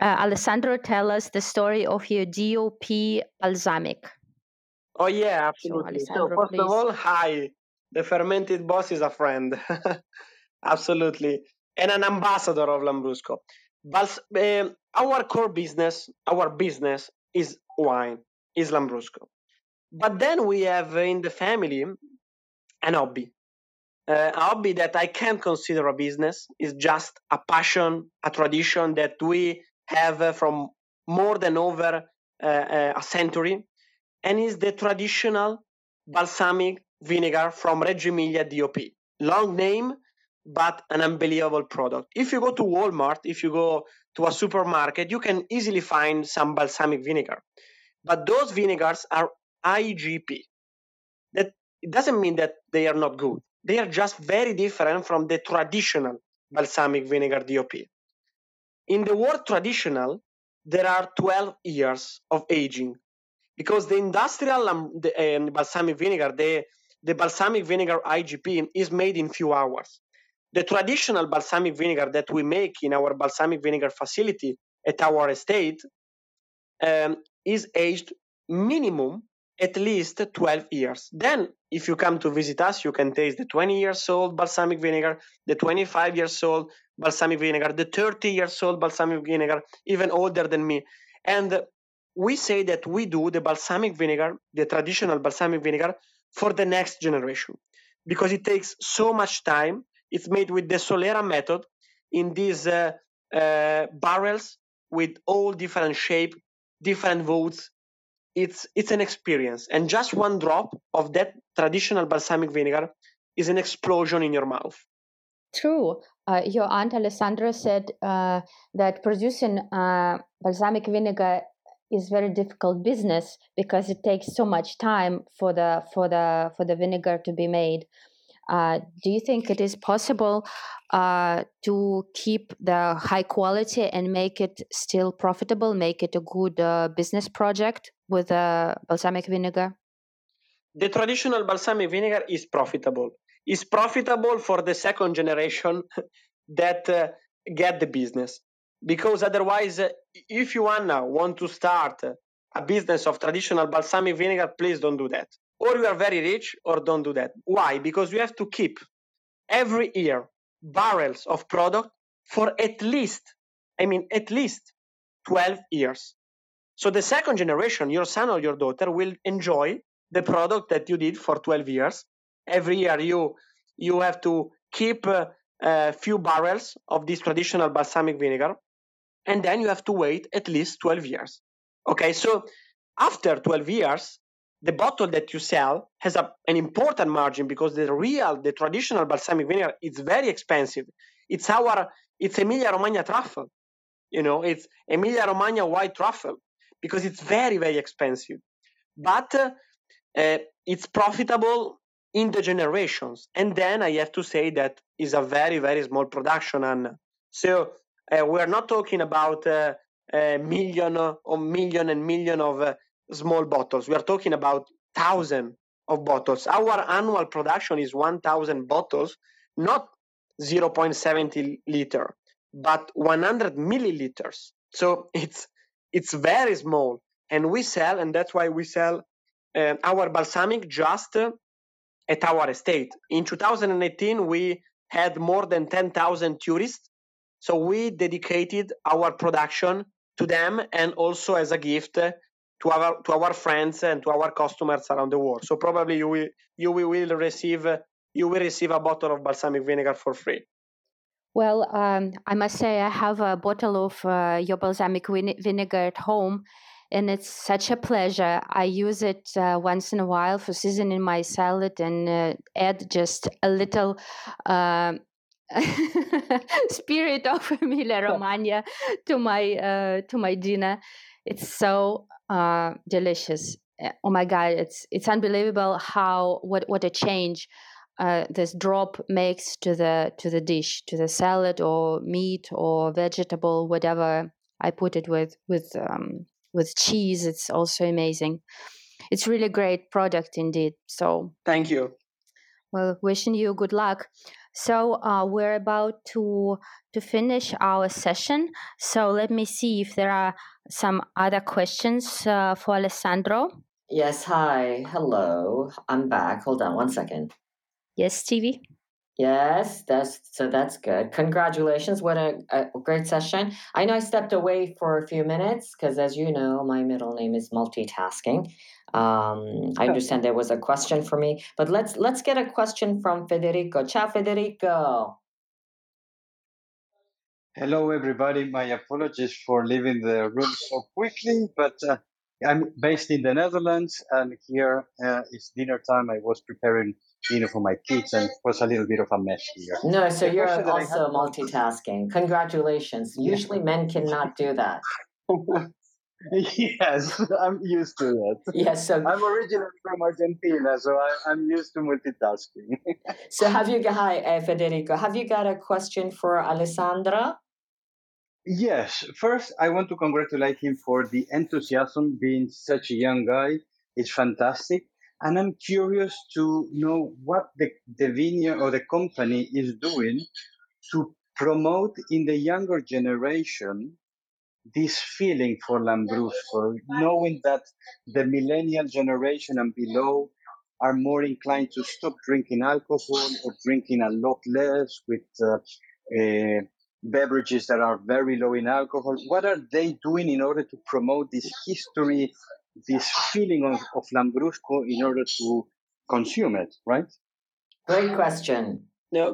Uh, Alessandro, tell us the story of your DOP balsamic. Oh yeah, absolutely. So, so first please. of all, hi. The fermented boss is a friend. absolutely. And an ambassador of Lambrusco. But uh, our core business, our business is wine, is Lambrusco. But then we have in the family an hobby. Uh, a hobby that I can't consider a business is just a passion, a tradition that we have uh, from more than over uh, uh a century and is the traditional balsamic vinegar from Reggio Emilia DOP. Long name, but an unbelievable product. If you go to Walmart, if you go to a supermarket, you can easily find some balsamic vinegar. But those vinegars are IGP. That it doesn't mean that they are not good. They are just very different from the traditional balsamic vinegar DOP. In the word traditional, there are 12 years of aging because the industrial um, balsamic vinegar, the, the balsamic vinegar IGP, is made in few hours. The traditional balsamic vinegar that we make in our balsamic vinegar facility at our estate um, is aged minimum at least 12 years. Then, if you come to visit us, you can taste the 20 years old balsamic vinegar, the 25 years old balsamic vinegar, the 30 years old balsamic vinegar, even older than me. And we say that we do the balsamic vinegar, the traditional balsamic vinegar, for the next generation because it takes so much time. It's made with the Solera method in these uh, uh, barrels with all different shape, different votes. It's it's an experience, and just one drop of that traditional balsamic vinegar is an explosion in your mouth. True. Uh, your aunt Alessandra said uh, that producing uh, balsamic vinegar is very difficult business because it takes so much time for the for the for the vinegar to be made. Uh, do you think it is possible uh, to keep the high quality and make it still profitable, make it a good uh, business project with uh, balsamic vinegar? The traditional balsamic vinegar is profitable. It's profitable for the second generation that uh, get the business because otherwise, if you wanna want to start a business of traditional balsamic vinegar, please don't do that. Or you are very rich, or don't do that. Why? Because you have to keep every year barrels of product for at least, I mean, at least 12 years. So the second generation, your son or your daughter, will enjoy the product that you did for 12 years. Every year, you you have to keep a, a few barrels of this traditional balsamic vinegar and then you have to wait at least 12 years. Okay, so after 12 years, the bottle that you sell has a, an important margin because the real, the traditional balsamic vinegar is very expensive. It's our, it's Emilia Romagna truffle. You know, it's Emilia Romagna white truffle because it's very, very expensive. But uh, uh, it's profitable in the generations. And then I have to say that is a very, very small production. And so uh, we're not talking about uh, a million or million and million of uh, small bottles. We are talking about thousand of bottles. Our annual production is 1,000 bottles, not 0.70 liter, but 100 milliliters. So it's it's very small, and we sell, and that's why we sell uh, our balsamic just uh, at our estate. In 2018, we had more than 10,000 tourists so we dedicated our production to them and also as a gift to our to our friends and to our customers around the world. So probably you will you will receive you will receive a bottle of balsamic vinegar for free. Well, um, I must say I have a bottle of uh, your balsamic vine- vinegar at home, and it's such a pleasure. I use it uh, once in a while for seasoning my salad and uh, add just a little uh, spirit of Emilia Romagna to my uh, to my dinner. It's so uh, delicious. Eh, oh my god, it's it's unbelievable how what what a change uh, this drop makes to the to the dish, to the salad or meat or vegetable, whatever I put it with with um, with cheese. It's also amazing. It's really great product indeed. So thank you. Well, wishing you good luck. So uh, we're about to to finish our session. So let me see if there are some other questions uh, for Alessandro. Yes. Hi. Hello. I'm back. Hold on one second. Yes, Stevie. Yes, that's so that's good. Congratulations. What a, a great session. I know I stepped away for a few minutes because as you know, my middle name is multitasking. Um, I understand there was a question for me, but let's let's get a question from Federico. Ciao Federico. Hello everybody. My apologies for leaving the room so quickly, but uh, I'm based in the Netherlands and here uh, it's dinner time. I was preparing dinner for my kids and it was a little bit of a mess here. No, so you're also multitasking. Congratulations. Usually men cannot do that. yes, I'm used to that. Yes, so I'm originally from Argentina, so I, am used to multitasking. so have you hi uh, Federico? Have you got a question for Alessandra? Yes. First, I want to congratulate him for the enthusiasm. Being such a young guy, it's fantastic. And I'm curious to know what the, the vineyard or the company is doing to promote in the younger generation this feeling for Lambrusco, knowing that the millennial generation and below are more inclined to stop drinking alcohol or drinking a lot less with uh, uh, beverages that are very low in alcohol. What are they doing in order to promote this history, this feeling of, of Lambrusco in order to consume it, right? Great question. Now,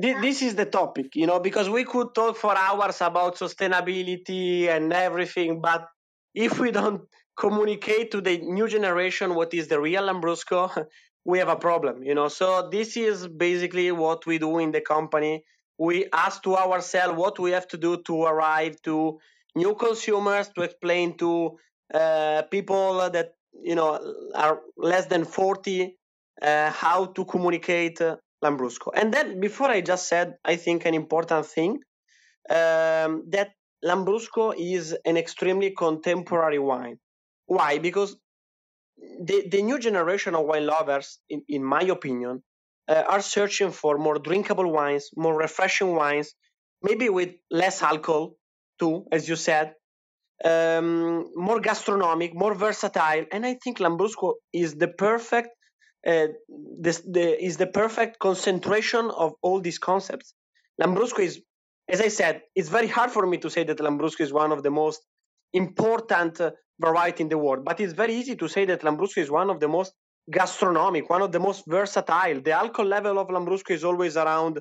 this is the topic, you know, because we could talk for hours about sustainability and everything, but if we don't communicate to the new generation what is the real Lambrusco, we have a problem, you know. So this is basically what we do in the company we ask to ourselves what we have to do to arrive to new consumers to explain to uh, people that you know are less than 40 uh, how to communicate lambrusco. And then before i just said i think an important thing um, that lambrusco is an extremely contemporary wine. Why? Because the, the new generation of wine lovers in, in my opinion uh, are searching for more drinkable wines, more refreshing wines, maybe with less alcohol too, as you said, um, more gastronomic, more versatile, and I think Lambrusco is the perfect uh, this, the, is the perfect concentration of all these concepts. Lambrusco is, as I said, it's very hard for me to say that Lambrusco is one of the most important uh, variety in the world, but it's very easy to say that Lambrusco is one of the most gastronomic, one of the most versatile. The alcohol level of Lambrusco is always around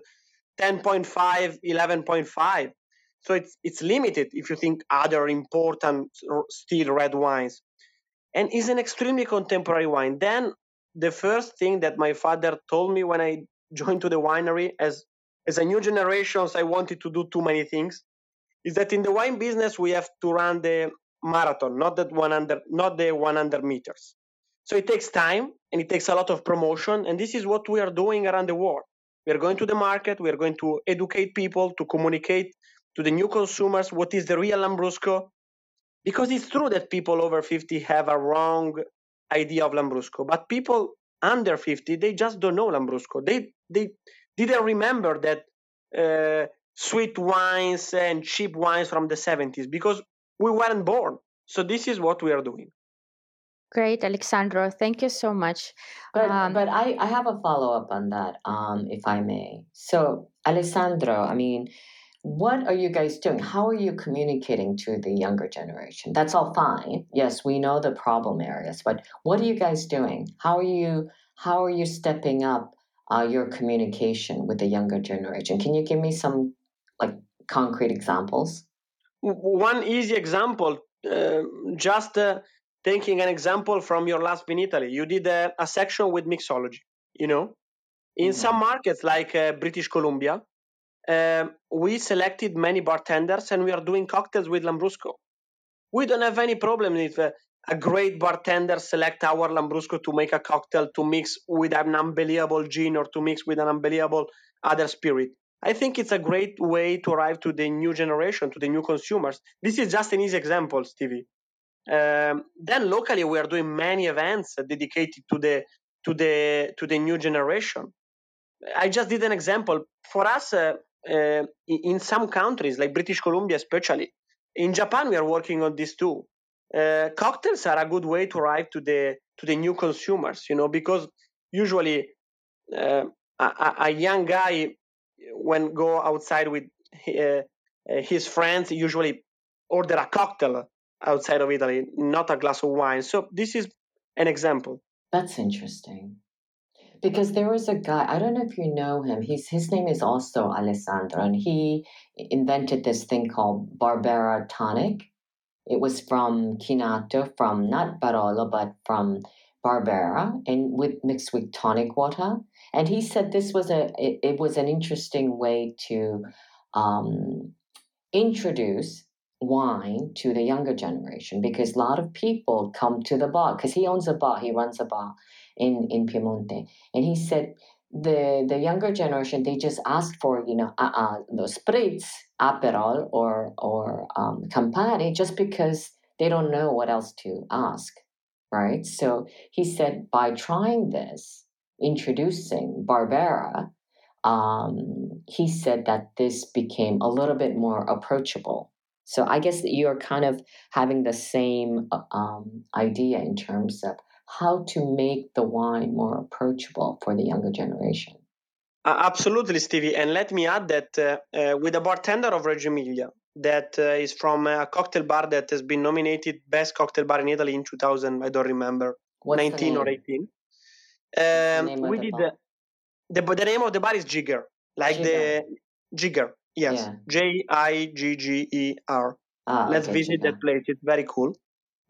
10.5, 11.5. So it's it's limited if you think other important still red wines. And is an extremely contemporary wine. Then the first thing that my father told me when I joined to the winery as as a new generation, I wanted to do too many things, is that in the wine business we have to run the marathon, not that 100, not the 100 meters. So it takes time and it takes a lot of promotion. And this is what we are doing around the world. We are going to the market, we are going to educate people, to communicate to the new consumers what is the real Lambrusco. Because it's true that people over 50 have a wrong idea of Lambrusco, but people under 50, they just don't know Lambrusco. They, they didn't remember that uh, sweet wines and cheap wines from the 70s because we weren't born. So this is what we are doing. Great, Alexandro. Thank you so much. But um, but I, I have a follow up on that, um, if I may. So Alessandro, I mean, what are you guys doing? How are you communicating to the younger generation? That's all fine. Yes, we know the problem areas, but what are you guys doing? How are you how are you stepping up uh, your communication with the younger generation? Can you give me some like concrete examples? One easy example, uh, just. Uh, taking an example from your last in Italy, you did a, a section with mixology. You know, in mm-hmm. some markets like uh, British Columbia, uh, we selected many bartenders and we are doing cocktails with Lambrusco. We don't have any problem if uh, a great bartender select our Lambrusco to make a cocktail to mix with an unbelievable gin or to mix with an unbelievable other spirit. I think it's a great way to arrive to the new generation, to the new consumers. This is just an easy example, Stevie. Um, then locally we are doing many events dedicated to the to the to the new generation. I just did an example. For us, uh, uh, in some countries, like British Columbia especially, in Japan, we are working on this too. Uh, cocktails are a good way to arrive to the to the new consumers, you know, because usually uh, a, a, young guy when go outside with uh, his friends usually order a cocktail outside of Italy, not a glass of wine. So this is an example. That's interesting. Because there was a guy, I don't know if you know him. He's his name is also Alessandro, and he invented this thing called Barbera tonic. It was from Chinato, from not Barolo, but from Barbera, and with mixed with tonic water. And he said this was a it, it was an interesting way to um, introduce wine to the younger generation because a lot of people come to the bar because he owns a bar he runs a bar in in Piemonte. And he said the the younger generation they just ask for you know uh, uh the spritz aperol or or um, campari just because they don't know what else to ask right? So he said by trying this introducing barbera um, he said that this became a little bit more approachable. So I guess that you're kind of having the same uh, um, idea in terms of how to make the wine more approachable for the younger generation. Uh, absolutely, Stevie. And let me add that uh, uh, with a bartender of Reggio Emilia that uh, is from a cocktail bar that has been nominated best cocktail bar in Italy in 2000. I don't remember, What's 19 or 18. Um, we did the, the, the name of the bar is Jigger, like Jigger. the Jigger. Yes. J I G G E R. Ah, Let's okay, visit that place. It's very cool.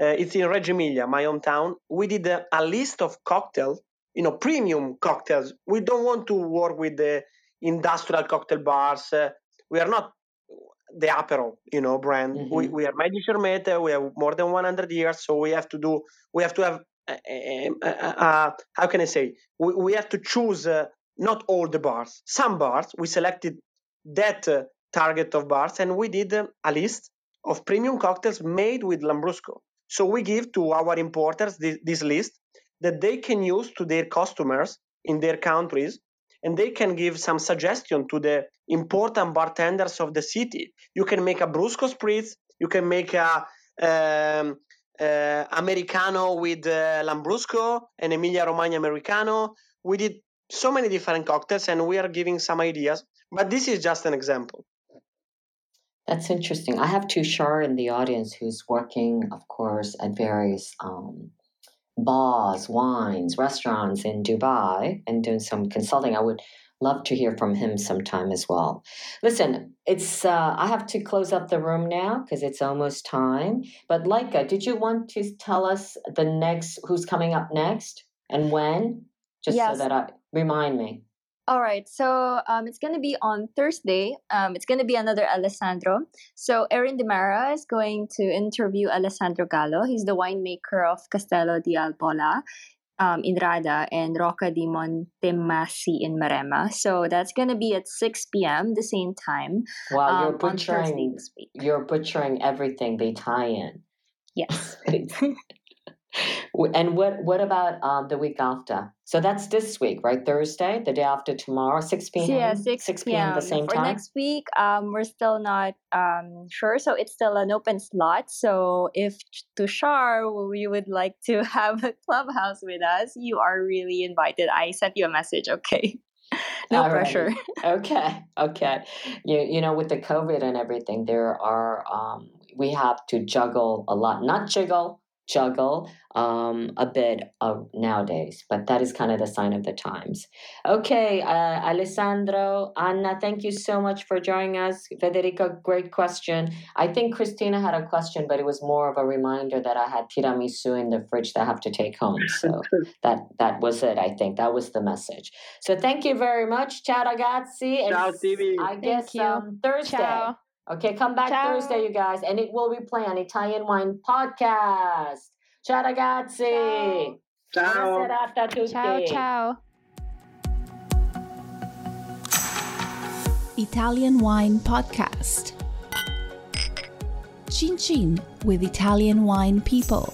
Uh, it's in Reggio Emilia, my hometown. We did a, a, list of cocktails, you know, premium cocktails. We don't want to work with the industrial cocktail bars. Uh, we are not the Aperol, you know, brand. Mm-hmm. We, we are Medici Ermete. We have more than 100 years, so we have to do. We have to have. Uh, how can I say? We, we have to choose uh, not all the bars. Some bars we selected that uh, target of bars and we did uh, a list of premium cocktails made with Lambrusco. So we give to our importers this, this list that they can use to their customers in their countries and they can give some suggestion to the important bartenders of the city. You can make a Brusco spritz, you can make a um, uh, Americano with uh, Lambrusco and Emilia Romagna Americano. We did so many different cocktails and we are giving some ideas but this is just an example. That's interesting. I have Tushar in the audience who's working, of course, at various um, bars, wines, restaurants in Dubai and doing some consulting. I would love to hear from him sometime as well. Listen, it's uh, I have to close up the room now because it's almost time. But Laika, did you want to tell us the next who's coming up next and when? Just yes. so that I remind me. All right, so um, it's gonna be on Thursday. Um, it's gonna be another Alessandro. So Erin Demara is going to interview Alessandro Gallo. He's the winemaker of Castello di Albola um, in Radda and Rocca di Montemassi in Maremma. So that's gonna be at six p.m. the same time. Wow, you're um, butchering. You're butchering everything they tie in. Yes. and what what about um, the week after? So that's this week, right? Thursday, the day after tomorrow, six p.m. Yeah, six, 6 p.m. the same For time. next week, um, we're still not um sure, so it's still an open slot. So if Tushar, you would like to have a clubhouse with us, you are really invited. I sent you a message. Okay. no All pressure. Right. Okay. Okay. You you know with the COVID and everything, there are um we have to juggle a lot, not jiggle juggle um, a bit uh, nowadays, but that is kind of the sign of the times. Okay, uh, Alessandro, Anna, thank you so much for joining us. Federico, great question. I think Christina had a question, but it was more of a reminder that I had tiramisu in the fridge that I have to take home. So that that was it. I think that was the message. So thank you very much. Ciao, ragazzi. Ciao, TV. I guess um, Thursday. Ciao. Okay, come back ciao. Thursday, you guys, and it will replay on Italian Wine Podcast. Ciao, ragazzi. Ciao. Ciao. Ciao, ciao. Italian Wine Podcast. Chin Chin with Italian Wine People.